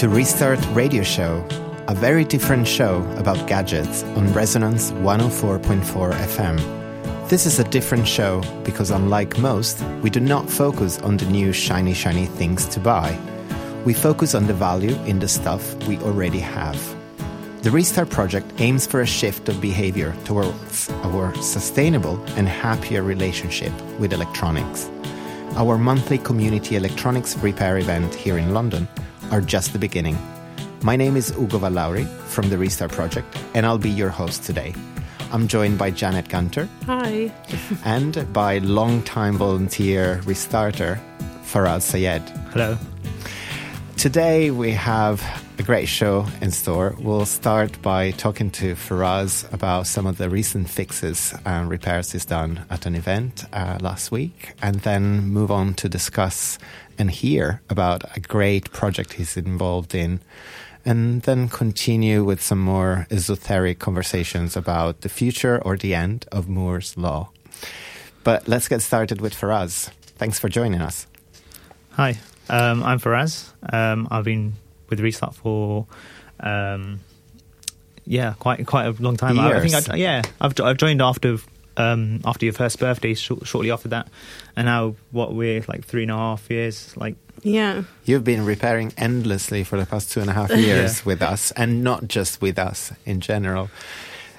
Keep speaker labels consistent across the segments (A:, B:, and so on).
A: To Restart Radio Show, a very different show about gadgets on Resonance 104.4 FM. This is a different show because, unlike most, we do not focus on the new shiny, shiny things to buy. We focus on the value in the stuff we already have. The Restart project aims for a shift of behavior towards a more sustainable and happier relationship with electronics. Our monthly community electronics repair event here in London are just the beginning. My name is Ugo Vallauri from the Restart Project, and I'll be your host today. I'm joined by Janet Gunter.
B: Hi.
A: and by long-time volunteer restarter Faraz Sayed.
C: Hello.
A: Today we have a great show in store. We'll start by talking to Faraz about some of the recent fixes and repairs he's done at an event uh, last week, and then move on to discuss and hear about a great project he's involved in, and then continue with some more esoteric conversations about the future or the end of Moore's Law. But let's get started with Faraz. Thanks for joining us.
C: Hi, um, I'm Faraz. Um, I've been with Restart for um, yeah, quite quite a long time.
A: Years.
C: I think I, yeah, I've I've joined after um, after your first birthday, sh- shortly after that, and now what we're like three and a half years, like
B: Yeah.
A: You've been repairing endlessly for the past two and a half years with us, and not just with us in general.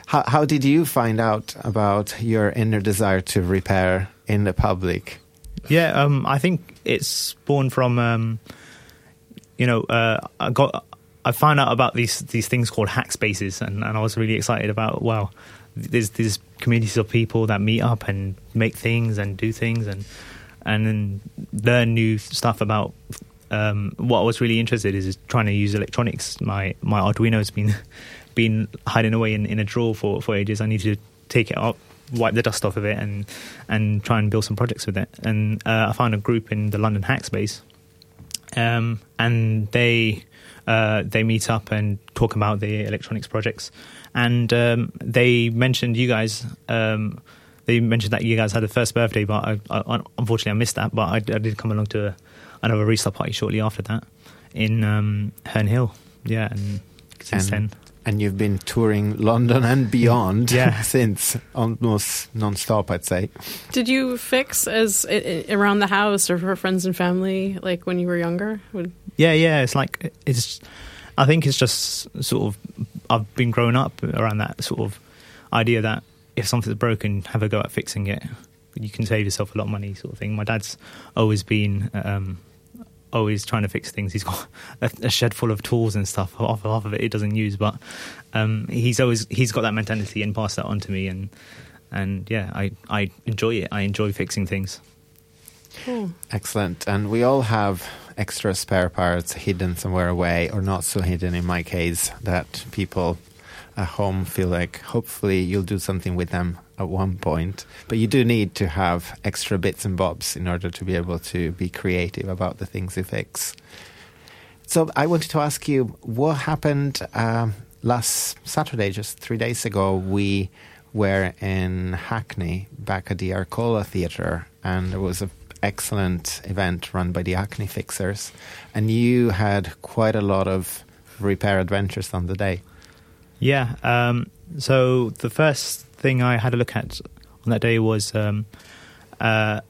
A: How, how did you find out about your inner desire to repair in the public?
C: Yeah, um, I think it's born from, um, you know, uh, I got, I found out about these these things called hack spaces, and, and I was really excited about. Wow, there's these communities of people that meet up and make things and do things and and then learn new stuff about. Um, what I was really interested in is trying to use electronics. My my Arduino has been been hiding away in, in a drawer for, for ages. I need to take it up, wipe the dust off of it, and and try and build some projects with it. And uh, I found a group in the London Hackspace, um, and they uh, they meet up and talk about the electronics projects. And um, they mentioned you guys. Um, they mentioned that you guys had the first birthday, but I, I, unfortunately I missed that. But I, I did come along to a, another restart party shortly after that in um, Herne Hill. Yeah, and since
A: And-
C: then.
A: And you've been touring London and beyond
C: Yeah.
A: since almost non-stop, I'd say.
B: Did you fix as i- i- around the house or for friends and family, like when you were younger? Would-
C: Yeah, yeah. It's like it's. I think it's just sort of. I've been growing up around that sort of idea that if something's broken, have a go at fixing it. You can save yourself a lot of money, sort of thing. My dad's always been. Um, always trying to fix things he's got a, a shed full of tools and stuff half, half of it he doesn't use but um, he's always he's got that mentality and passed that on to me and and yeah i i enjoy it i enjoy fixing things
B: Cool.
A: Excellent. And we all have extra spare parts hidden somewhere away, or not so hidden in my case, that people at home feel like hopefully you'll do something with them at one point. But you do need to have extra bits and bobs in order to be able to be creative about the things you fix. So I wanted to ask you what happened um, last Saturday, just three days ago. We were in Hackney back at the Arcola Theatre, and there was an excellent event run by the Hackney Fixers. And you had quite a lot of repair adventures on the day.
C: Yeah. Um, so the first thing I had a look at on that day was um, uh,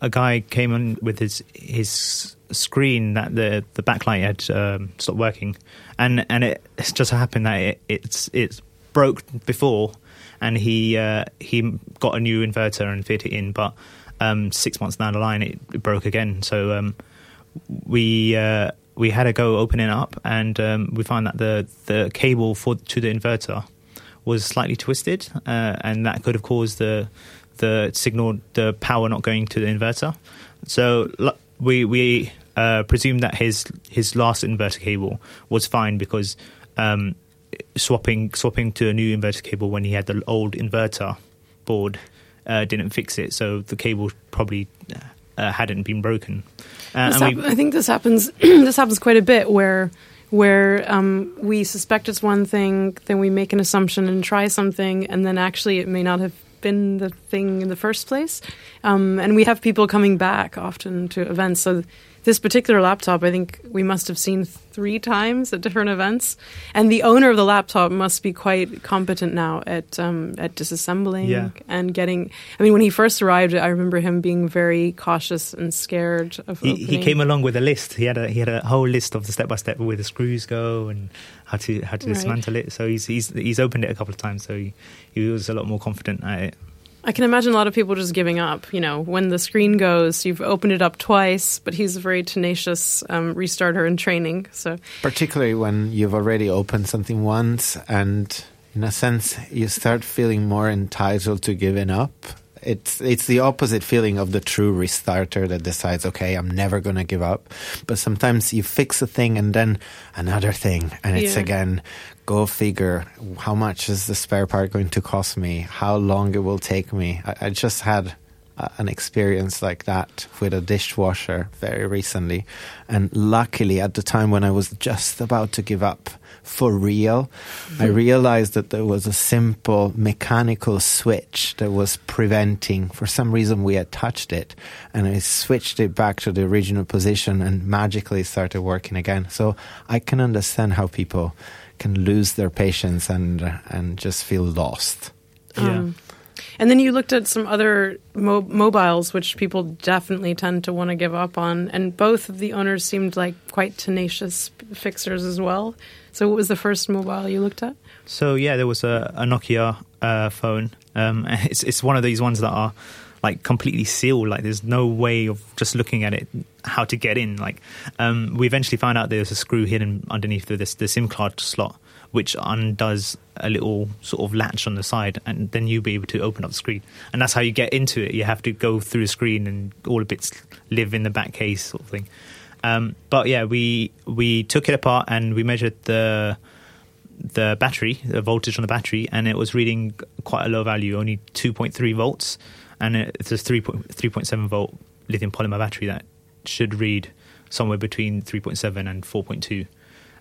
C: a guy came on with his his screen that the the backlight had um, stopped working, and and it just happened that it, it's it's broke before, and he uh, he got a new inverter and fit it in, but um, six months down the line it, it broke again. So um, we uh, we had to go open it up, and um, we found that the the cable for to the inverter was slightly twisted, uh, and that could have caused the the signal, the power not going to the inverter. So we we uh, presumed that his his last inverter cable was fine because um, swapping swapping to a new inverter cable when he had the old inverter board uh, didn't fix it, so the cable probably uh, hadn't been broken. Uh, and
B: hap- I think this happens. this happens quite a bit where where um, we suspect it's one thing, then we make an assumption and try something, and then actually it may not have been the thing in the first place. Um, and we have people coming back often to events, so this particular laptop, I think we must have seen three times at different events, and the owner of the laptop must be quite competent now at um, at disassembling
C: Yeah.
B: and getting. I mean, when he first arrived, I remember him being very cautious and scared of.
C: He, he came along with a list. He had a he had a whole list of the step by step where the screws go and how to how to
B: Right.
C: dismantle it. So he's he's he's opened it a couple of times. So he, he was a lot more confident at it.
B: I can imagine a lot of people just giving up. You know, when the screen goes, you've opened it up twice, but he's a very tenacious um, restarter in training. So
A: Particularly when you've already opened something once and, in a sense, you start feeling more entitled to giving up. It's it's the opposite feeling of the true restarter that decides, okay, I'm never going to give up. But sometimes you fix a thing and then another thing, and it's
B: Yeah.
A: again, go figure. How much is the spare part going to cost me? How long it will take me? I, I just had an experience like that with a dishwasher very recently. And luckily, at the time when I was just about to give up for real, I realized that there was a simple mechanical switch that was preventing, for some reason, we had touched it. And I switched it back to the original position and magically started working again. So I can understand how people can lose their patience and, uh, and just feel lost.
B: Um, and then you looked at some other mo- mobiles, which people definitely tend to want to give up on. And both of the owners seemed like quite tenacious fixers as well. So, what was the first mobile you looked at?
C: So yeah, there was a, a Nokia uh, phone. Um, it's it's one of these ones that are like completely sealed. Like there's no way of just looking at it how to get in. Like um, we eventually found out there's a screw hidden underneath the, this the SIM card slot, which undoes a little sort of latch on the side, and then you'll be able to open up the screen. And that's how you get into it. You have to go through the screen, and all the bits live in the back case, sort of thing. Um, but yeah, we we took it apart and we measured the the battery, the voltage on the battery, and it was reading quite a low value, only 2.3 volts, and it's a 3.3.7 volt lithium polymer battery that should read somewhere between 3.7 and 4.2.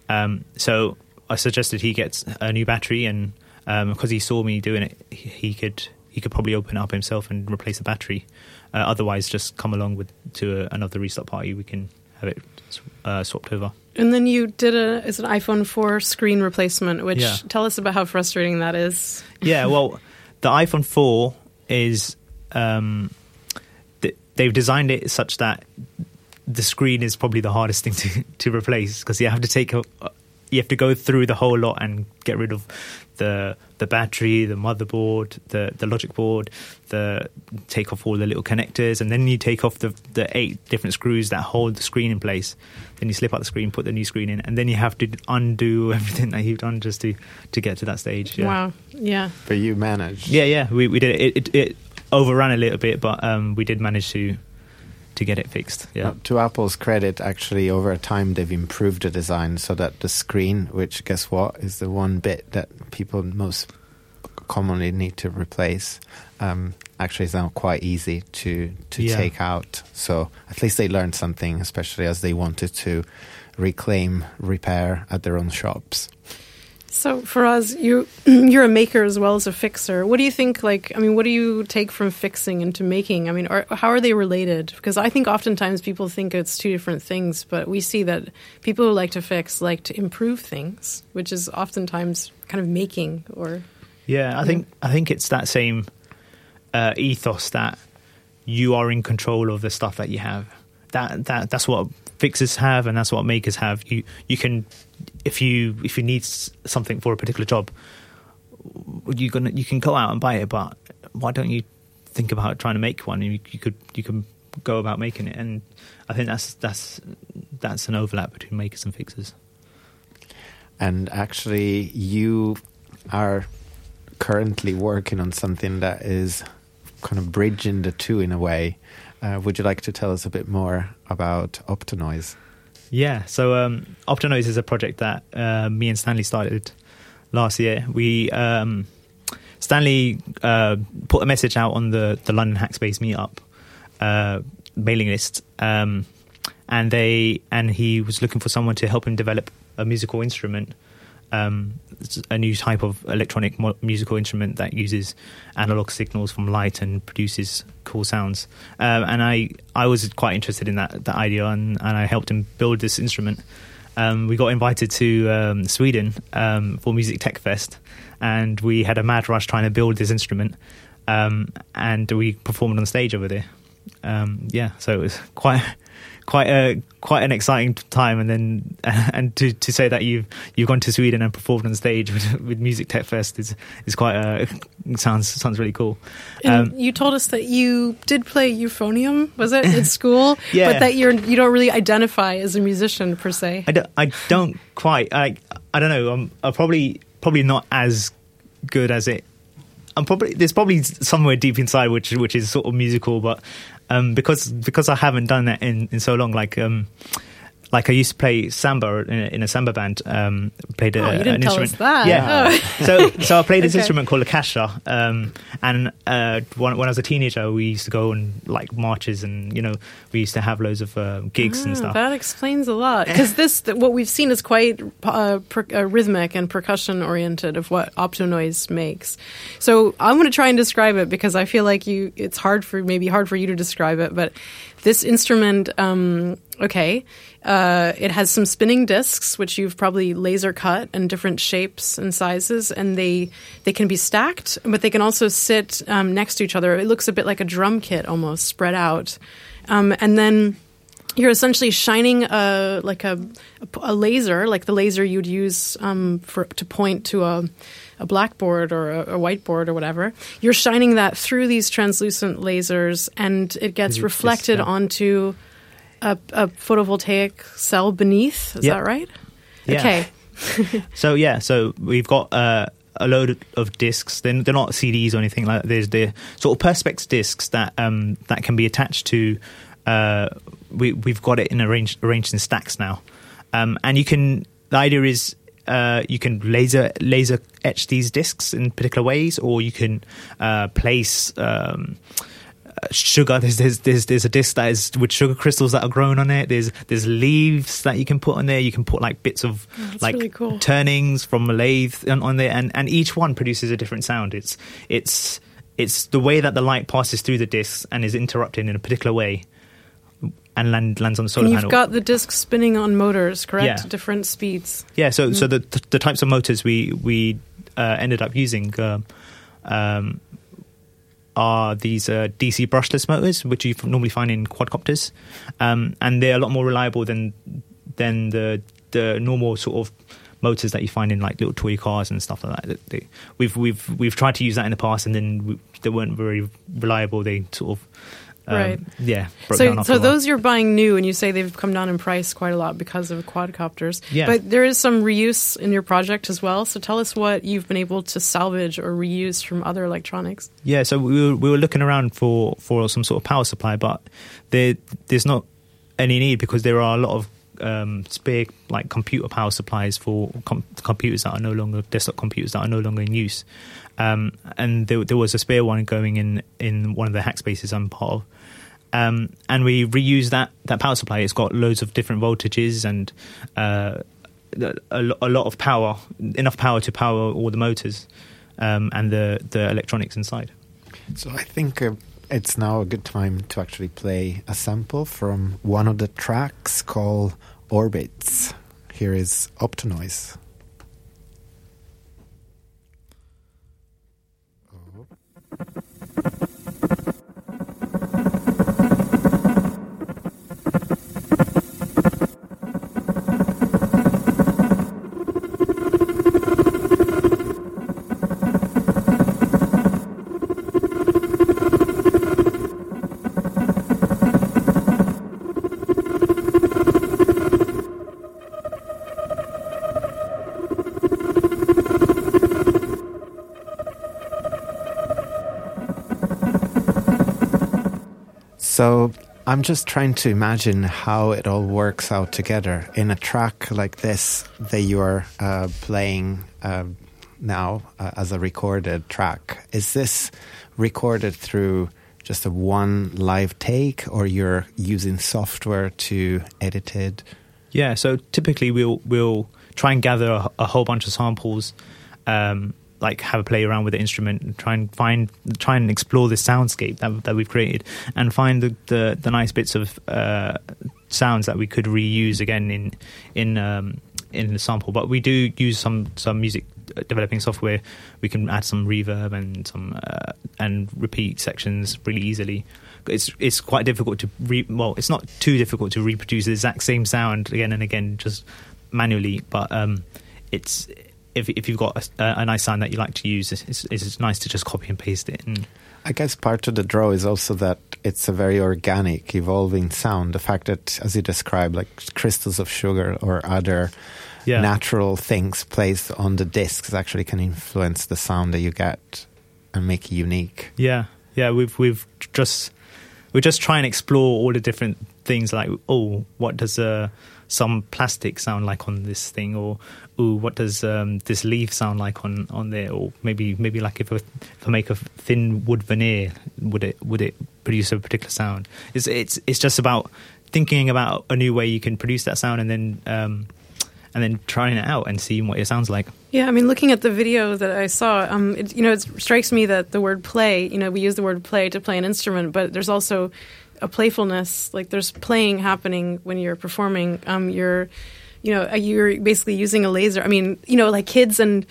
C: Um, so I suggested he gets a new battery, and um, because he saw me doing it, he, he could he could probably open it up himself and replace the battery. Uh, otherwise, just come along with to a, another restart party. We can have it uh, swapped over.
B: And then you did a it's an iPhone 4 screen replacement, which
C: Yeah.
B: tell us about how frustrating that is.
C: Yeah, well, the iPhone 4 is um, th- they've designed it such that the screen is probably the hardest thing to, to replace because you have to take a you have to go through the whole lot and get rid of the the battery, the motherboard, the the logic board, the take off all the little connectors, and then you take off the the eight different screws that hold the screen in place. Then you slip out the screen, put the new screen in, and then you have to undo everything that you've done just to to get to that stage. Yeah.
B: Wow. Yeah.
A: But you managed.
C: Yeah, yeah, we we did it. It, it, it overran a little bit, but um, we did manage to to get it fixed. Yeah,
A: Uh, to Apple's credit, actually, over time they've improved the design so that the screen, which guess what, is the one bit that people most commonly need to replace, um, actually is now quite easy to to
C: Yeah.
A: take out. So at least they learned something, especially as they wanted to reclaim repair at their own shops.
B: So for us, you you're a maker as well as a fixer. What do you think? Like, I mean, what do you take from fixing into making? I mean, are, how are they related? Because I think oftentimes people think it's two different things, but we see that people who like to fix like to improve things, which is oftentimes kind of making or
C: yeah. I think I think it's that same uh, ethos that you are in control of the stuff that you have. That that that's what fixers have, and that's what makers have. You you can if you if you need something for a particular job, you gonna you can go out and buy it, but why don't you think about trying to make one? You, you could you can go about making it, and I think that's that's that's an overlap between makers and fixers.
A: And actually, you are currently working on something that is kind of bridging the two in a way. Uh, would you like to tell us a bit more about Opto Noise?
C: Yeah, so um, is a project that uh, me and Stanley started last year. We um, Stanley uh, put a message out on the the London Hackspace meetup uh, mailing list, um, and they and he was looking for someone to help him develop a musical instrument um, a new type of electronic mo- musical instrument that uses analog signals from light and produces cool sounds. Um, and I I was quite interested in that that idea, and, and I helped him build this instrument. Um, we got invited to um, Sweden um, for Music Tech Fest, and we had a mad rush trying to build this instrument. Um, and we performed on stage over there. Yeah, so it was quite quite a quite an exciting time, and then and to, to say that you've you've gone to Sweden and performed on stage with, with Music Tech Fest is is quite a sounds sounds really cool.
B: Um, you told us that you did play euphonium, was it, in school?
C: yeah.
B: But that you're you don't really identify as a musician per se.
C: I don't, I don't quite. I I don't know. I'm, I'm probably probably not as good as it I'm probably there's probably somewhere deep inside which which is sort of musical, but um, because because I haven't done that in, in so long, like um, like I used to play samba in a, in a samba band. Um, played a,
B: oh, you didn't
C: an
B: tell
C: instrument.
B: Us that.
C: Yeah.
B: Oh.
C: so so I played this
B: Okay.
C: instrument called a caixa. Um, and uh, when, when I was a teenager, we used to go on like marches, and you know we used to have loads of uh, gigs and
B: Ah,
C: stuff.
B: That explains a lot because this th- what we've seen is quite uh, per- uh, rhythmic and percussion oriented of what Opto Noise makes. So I'm going to try and describe it because I feel like you it's hard for maybe hard for you to describe it, but this instrument, um, okay, uh, it has some spinning discs which you've probably laser cut in different shapes and sizes, and they they can be stacked, but they can also sit um, next to each other. It looks a bit like a drum kit almost spread out, um, and then you're essentially shining a like a, a laser, like the laser you'd use um, for to point to a a blackboard or a, a whiteboard or whatever. You're shining that through these translucent lasers, and it gets
C: Is it just,
B: reflected onto a, a photovoltaic cell beneath. Is
C: Yeah.
B: that right?
C: Yeah.
B: Okay.
C: So yeah, so we've got uh, a load of discs. They're, they're not CDs or anything like that. There's the sort of perspex discs that um, that can be attached to. Uh, we we've got it in arranged arranged in stacks now, um, and you can. The idea is. Uh, you can laser laser etch these discs in particular ways, or you can uh, place um, sugar. There's, there's there's there's a disc that is with sugar crystals that are grown on it. There's there's leaves that you can put on there. You can put like bits of
B: Oh,
C: like
B: really cool.
C: turnings from a lathe on, on there, and, and each one produces a different sound. It's it's it's the way that the light passes through the discs and is interrupted in a particular way, and land, lands on the solar
B: And you've
C: panel.
B: got the disc spinning on motors, correct?
C: Yeah.
B: Different speeds.
C: Yeah, so
B: Mm.
C: so the the types of motors we we uh, ended up using um, um, are these uh, DC brushless motors, which you normally find in quadcopters, um, and they're a lot more reliable than than the the normal sort of motors that you find in like little toy cars and stuff like that. We've we've we've tried to use that in the past, and then we, they weren't very reliable. They sort of um,
B: Right.
C: yeah.
B: So, so those you're buying new, and you say they've come down in price quite a lot because of quadcopters.
C: Yeah.
B: But there is some reuse in your project as well. So tell us what you've been able to salvage or reuse from other electronics.
C: Yeah, so we were, we were looking around for, for some sort of power supply, but there there's not any need because there are a lot of um, spare like computer power supplies for com- computers that are no longer desktop computers that are no longer in use. Um, and there, there was a spare one going in in one of the hack spaces I'm part of. Um, and we reuse that that power supply. It's got loads of different voltages and uh, a, a lot of power, enough power to power all the motors um, and the the electronics inside.
A: So I think uh, it's now a good time to actually play a sample from one of the tracks called Orbits. Here is Opto Noise. So I'm just trying to imagine how it all works out together in a track like this that you are uh, playing uh, now uh, as a recorded track. Is this recorded through just a one live take, or you're using software to edit it?
C: Yeah, so typically we'll we'll try and gather a, a whole bunch of samples, um, like have a play around with the instrument, and try and find try and explore this soundscape that that we've created, and find the the, the nice bits of uh, sounds that we could reuse again in in um, in the sample. But we do use some some music developing software. We can add some reverb and some uh, and repeat sections really easily it's it's quite difficult to re, well it's not too difficult to reproduce the exact same sound again and again just manually but um, it's if if you've got a, a, nice sound that you like to use it's, it's, nice to just copy and paste it and
A: I guess part of the draw is also that it's a very organic evolving sound. The fact that as you described like crystals of sugar or other yeah. natural things placed on the discs actually can influence the sound that you get and make it unique.
C: Yeah. Yeah we've we've just we just try and explore all the different things like oh what does uh, some plastic sound like on this thing? Or oh what does um, this leaf sound like on, on there or maybe maybe like if, if I make a thin wood veneer would it would it produce a particular sound it's it's it's just about thinking about a new way you can produce that sound and then um, and then trying it out and seeing what it sounds like.
B: Yeah, I mean, looking at the video that I saw, um, it, you know, it strikes me that the word play, you know, we use the word play to play an instrument, but there's also a playfulness. Like there's playing happening when you're performing. Um, you're, you know, you're basically using a laser. I mean, you know, like kids and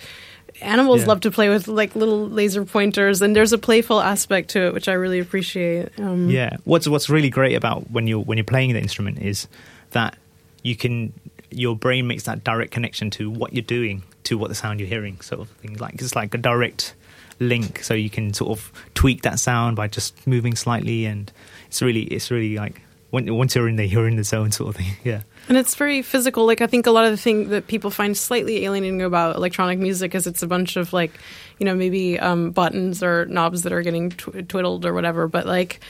B: animals yeah. love to play with like little laser pointers, and there's a playful aspect to it, which I really appreciate.
C: Um, yeah, what's what's really great about when you're when you're playing the instrument is that you can your brain makes that direct connection to what you're doing to what the sound you're hearing, sort of thing. Like it's like a direct link, so you can sort of tweak that sound by just moving slightly, and it's really it's really like when, once you're in there, you're in the zone, sort of thing. Yeah.
B: And it's very physical. Like I think a lot of the thing that people find slightly alienating about electronic music is it's a bunch of like, you know, maybe um, buttons or knobs that are getting tw- twiddled or whatever. But like,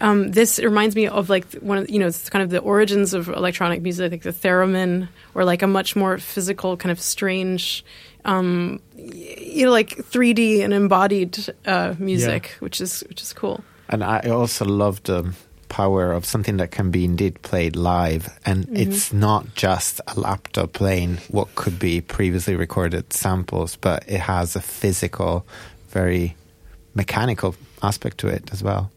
B: um, this reminds me of like one of you know it's kind of the origins of electronic music, like the theremin, or like a much more physical kind of strange, um, you know, like 3D and embodied uh, music, yeah. which is which is cool.
A: And I also loved the power of something that can be indeed played live, and mm-hmm. it's not just a laptop playing what could be previously recorded samples, but it has a physical, very mechanical aspect to it as well.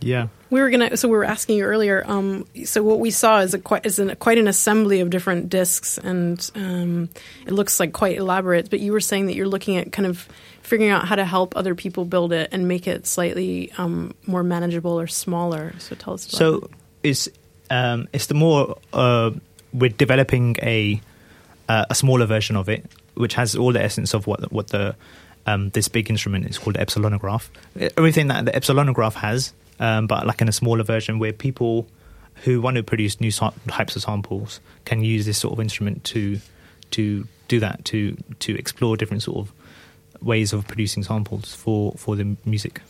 C: Yeah.
B: We were gonna. So we were asking you earlier. Um, so what we saw is a quite is an, quite an assembly of different discs, and um, it looks like quite elaborate. But you were saying that you're looking at kind of figuring out how to help other people build it and make it slightly um, more manageable or smaller. So tell us.
C: so it. it's um, it's the more uh, we're developing a uh, a smaller version of it, which has all the essence of what what the um, this big instrument is called epsilonograph. Everything that the epsilonograph has um, but like in a smaller version where people who want to produce new so- types of samples can use this sort of instrument to to do that to to explore different sort of ways of producing samples for for the music.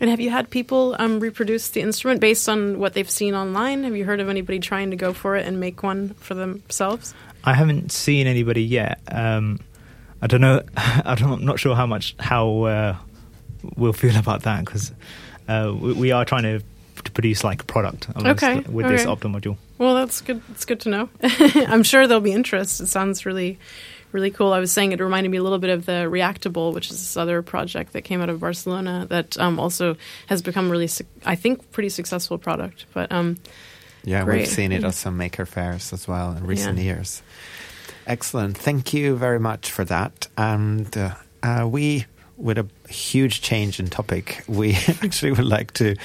B: And have you had people um, reproduce the instrument based on what they've seen online? Have you heard of anybody trying to go for it and make one for themselves?
C: I haven't seen anybody yet. Um, I don't know. I am not sure how much how uh, we'll feel about that because uh, we, we, are trying to, to produce like a product
B: okay.
C: with okay. this Opto module.
B: Well, that's good. It's good to know. I'm sure there'll be interest. It sounds really, really cool. I was saying it reminded me a little bit of the Reactable, which is this other project that came out of Barcelona that um, also has become really, I think, pretty successful product. But um,
A: yeah, great. we've seen it at some maker fairs as well in recent yeah. years. Excellent. Thank you very much for that. And uh, uh, we with a huge change in topic, we actually would like to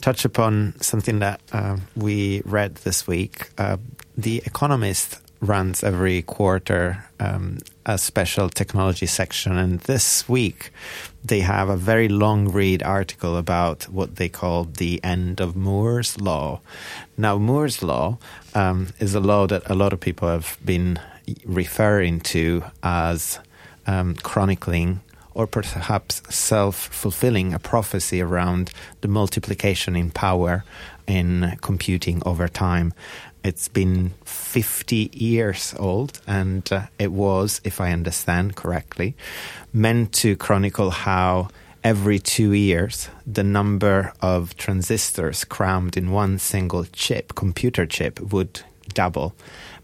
A: touch upon something that uh, we read this week. Uh, the Economist runs every quarter um, a special technology section, and this week they have a very long read article about what they call the end of Moore's Law. Now, Moore's Law um, is a law that a lot of people have been referring to as um, chronicling or perhaps self fulfilling a prophecy around the multiplication in power in computing over time. It's been 50 years old, and uh, it was, if I understand correctly, meant to chronicle how every two years the number of transistors crammed in one single chip, computer chip, would double.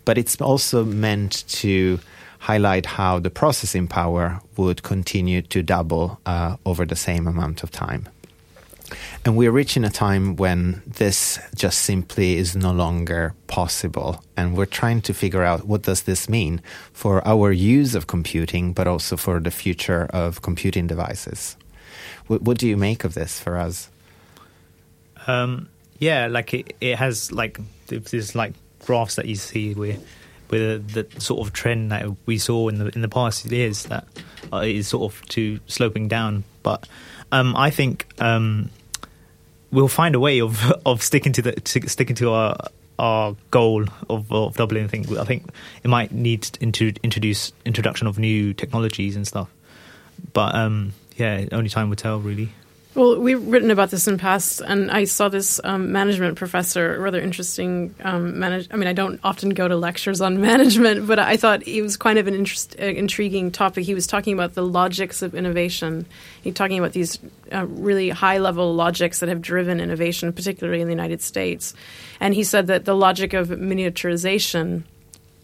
A: but it's also meant to highlight how the processing power would continue to double uh, over the same amount of time. And we're reaching a time when this just simply is no longer possible. And we're trying to figure out what does this mean for our use of computing, but also for the future of computing devices. What, what do you make of this for us?
C: Um, yeah, like it, it has like this like graphs that you see where with the sort of trend that we saw in the in the past years that uh, is sort of to sloping down. But um, I think um, we'll find a way of of sticking to the to sticking to our our goal of, of doubling things. I think it might need to introduce introduction of new technologies and stuff. But um, yeah, only time will tell, really.
B: Well, we've written about this in past, and I saw this um, management professor, rather interesting. Um, manage- I mean, I don't often go to lectures on management, but I thought it was kind of an interest- uh, intriguing topic. He was talking about the logics of innovation. He's talking about these uh, really high level logics that have driven innovation, particularly in the United States. And he said that the logic of miniaturization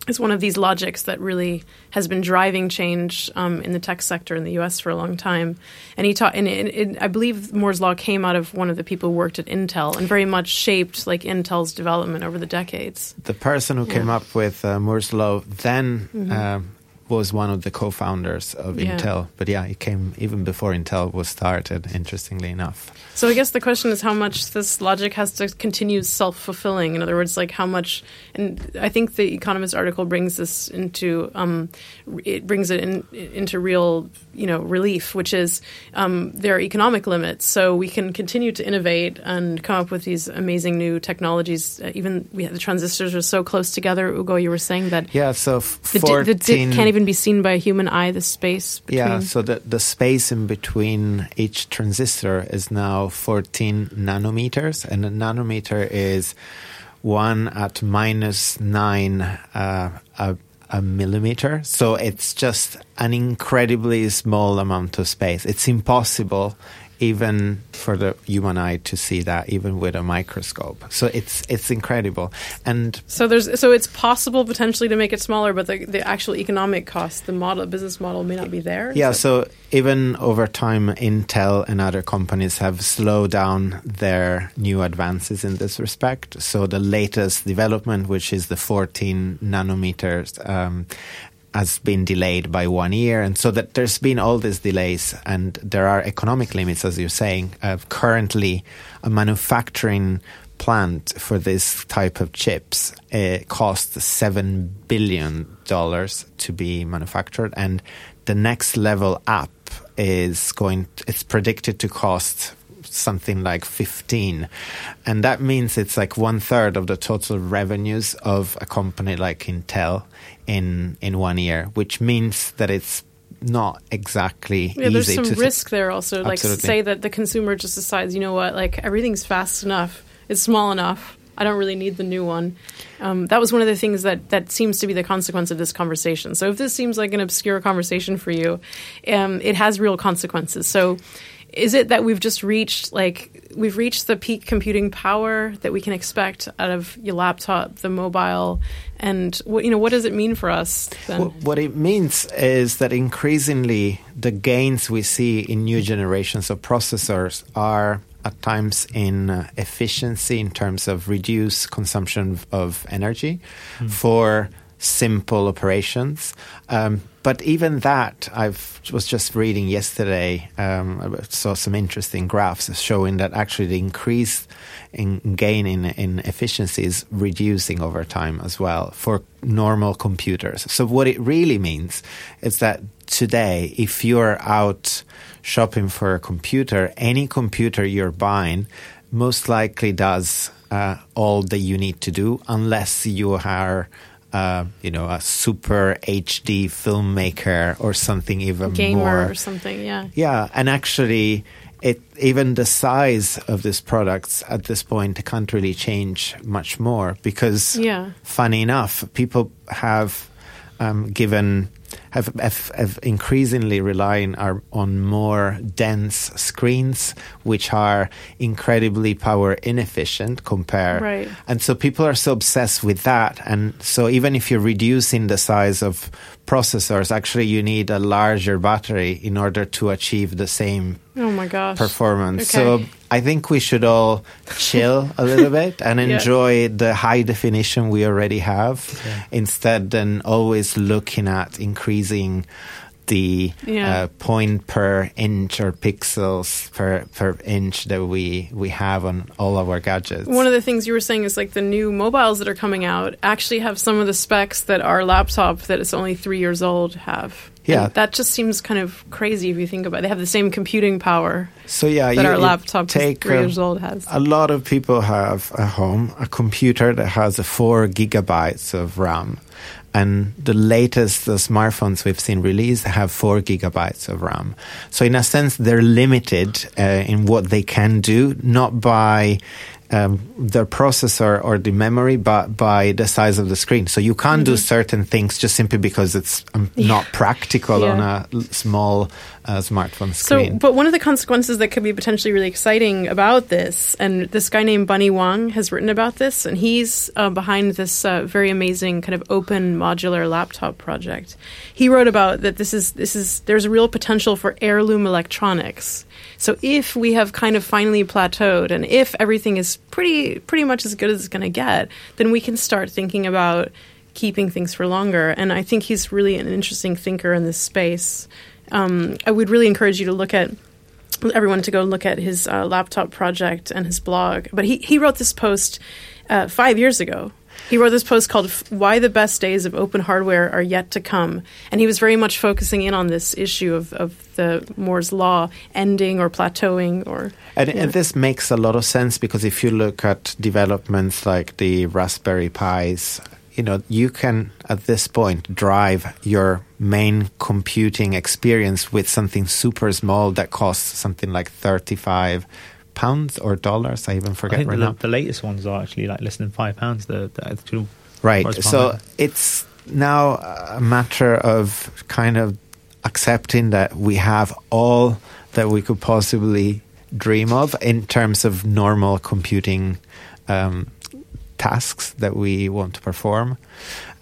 B: is one of these logics that really has been driving change um, in the tech sector in the U.S. for a long time. And he taught, and it, it, I believe Moore's law came out of one of the people who worked at Intel and very much shaped like Intel's development over the decades.
A: The person who yeah. came up with uh, Moore's law then mm-hmm. um, was one of the co-founders of yeah. Intel. But yeah, it came even before Intel was started. Interestingly enough.
B: So I guess the question is how much this logic has to continue self-fulfilling. In other words, like how much. And I think the Economist article brings this into um, it brings it in, into real you know relief, which is um, there are economic limits. So we can continue to innovate and come up with these amazing new technologies. Uh, even we, the transistors are so close together. Ugo, you were saying that.
A: Yeah. So 14,
B: the, the, can't even even be seen by a human eye, the space between?
A: Yeah, so the, the space in between each transistor is now 14 nanometers, and a nanometer is one at minus nine uh, a, a millimeter. So it's just an incredibly small amount of space. It's impossible even for the human eye to see that even with a microscope. So it's it's incredible. And
B: so there's so it's possible potentially to make it smaller, but the, the actual economic cost, the model business model may not be there.
A: Yeah, so even over time Intel and other companies have slowed down their new advances in this respect. So the latest development, which is the 14 nanometers um, has been delayed by one year, and so that there's been all these delays, and there are economic limits, as you're saying. Uh, currently, a manufacturing plant for this type of chips uh, costs seven billion dollars to be manufactured, and the next level up is going. it's predicted to cost something like 15 and that means it's like one third of the total revenues of a company like intel in in one year, which means that it's not exactly
B: yeah, there's some risk there also. Like say that the consumer just decides, you know what, like everything's fast enough, it's small enough. I don't really need the new one. Um, that was one of the things that that seems to be the consequence of this conversation. So if this seems like an obscure conversation for you, um, it has real consequences. So is it that we've just reached like we've reached the peak computing power that we can expect out of your laptop, the mobile, and what you know what does it mean for us?
A: Then? What it means is that increasingly the gains we see in new generations of processors are at times in uh, efficiency in terms of reduced consumption of energy mm. for simple operations. Um, but even that, I was just reading yesterday, um, I saw some interesting graphs showing that actually the increase in gain in, in efficiency is reducing over time as well for normal computers. So what it really means is that today, if you're out shopping for a computer, any computer you're buying most likely does uh, all that you need to do unless you are uh, you know, a super HD filmmaker or something even
B: Gamer
A: more.
B: or something, yeah.
A: Yeah, and actually, it even the size of these products at this point can't really change much more because,
B: yeah.
A: funny enough, people have um, given have, have, have increasingly relying are on more dense screens, which are incredibly power inefficient compared.
B: Right.
A: And so people are so obsessed with that. And so even if you're reducing the size of processors, actually you need a larger battery in order to achieve the same
B: Oh my gosh.
A: performance.
B: Okay.
A: So I think we should all chill a little bit and
B: Yeah.
A: enjoy the high definition we already have
C: Yeah.
A: instead than always looking at increasing the
B: Yeah.
A: uh, point per inch or pixels per per inch that we we have on all of our gadgets.
B: One of the things you were saying is like the new mobiles that are coming out actually have some of the specs that our laptop that is only three years old have.
A: Yeah.
B: And that just seems kind of crazy if you think about it. They have the same computing power
A: so yeah,
B: that
A: you,
B: our laptop
A: take
B: three
A: uh,
B: years old has.
A: A lot of people have at home a computer that has a four gigabytes of RAM. And the latest smartphones we've seen released have four gigabytes of RAM. So in a sense, they're limited uh, in what they can do, not by um, their processor or the memory, but by the size of the screen. So you can't do certain things just simply because it's um, not practical on a small uh, smartphone
B: So,
A: screen.
B: but one of the consequences that could be potentially really exciting about this, and this guy named Bunnie Huang has written about this, and he's uh, behind this uh, very amazing kind of open modular laptop project. He wrote about that this is this is there's a real potential for heirloom electronics. So if we have kind of finally plateaued, and if everything is pretty pretty much as good as it's going to get, then we can start thinking about keeping things for longer. And I think he's really an interesting thinker in this space. Um, I would really encourage you to look at everyone to go look at his uh, laptop project and his blog. But he, he wrote this post uh, five years ago. He wrote this post called Why the Best Days of Open Hardware Are Yet to Come. And he was very much focusing in on this issue of, of the Moore's Law ending or plateauing or.
A: And, and this makes a lot of sense because if you look at developments like the Raspberry Pis, you know, you can at this point drive your main computing experience with something super small that costs something like 35 pounds or dollars. I even
C: I
A: forget
C: think
A: right
C: the,
A: now.
C: the latest ones are actually like less than five pounds. The, the actual
A: Right. So it's now a matter of kind of accepting that we have all that we could possibly dream of in terms of normal computing um, tasks that we want to perform.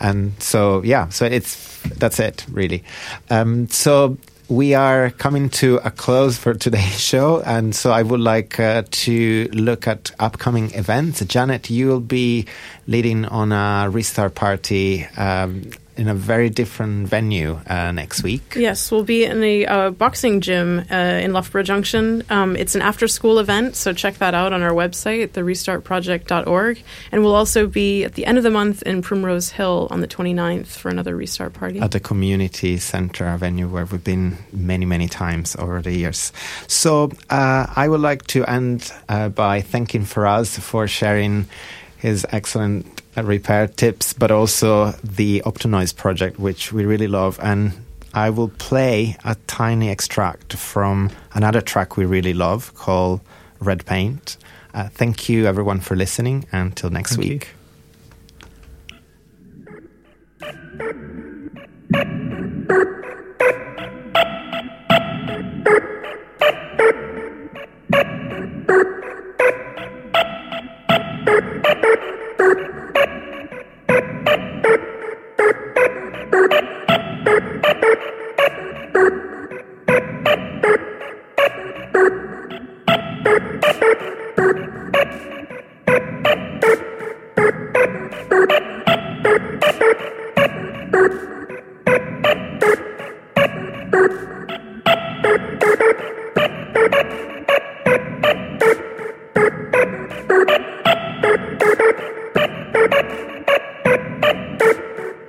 A: And so, yeah, so it's that's it really. Um, so we are coming to a close for today's show, and so I would like uh, to look at upcoming events. Janet, you will be leading on a restart party um, in a very different venue uh, next week.
B: Yes, we'll be in a uh, boxing gym uh, in Loughborough Junction. Um, it's an after school event, so check that out on our website, therestartproject.org. And we'll also be at the end of the month in Primrose Hill on the 29th for another restart party.
A: at the community center, a venue where we've been many, many times over the years. So uh, I would like to end uh, by thanking Faraz for sharing his excellent repair tips, but also the Opto Noise project, which we really love. And I will play a tiny extract from another track we really love called Red Paint. Uh, thank you, everyone, for listening. Until next
C: Thank
A: week. You.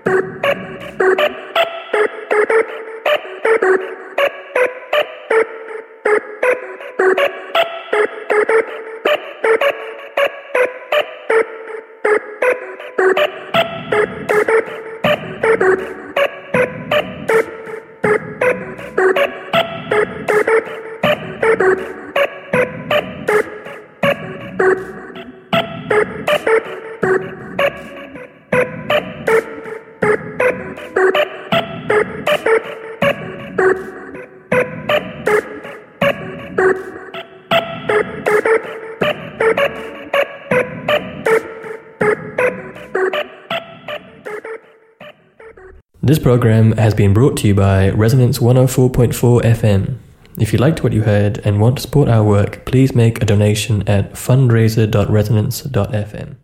D: Thank you. Program has been brought to you by Resonance 104.4 FM. If you liked what you heard and want to support our work, please make a donation at fundraiser.resonance.fm.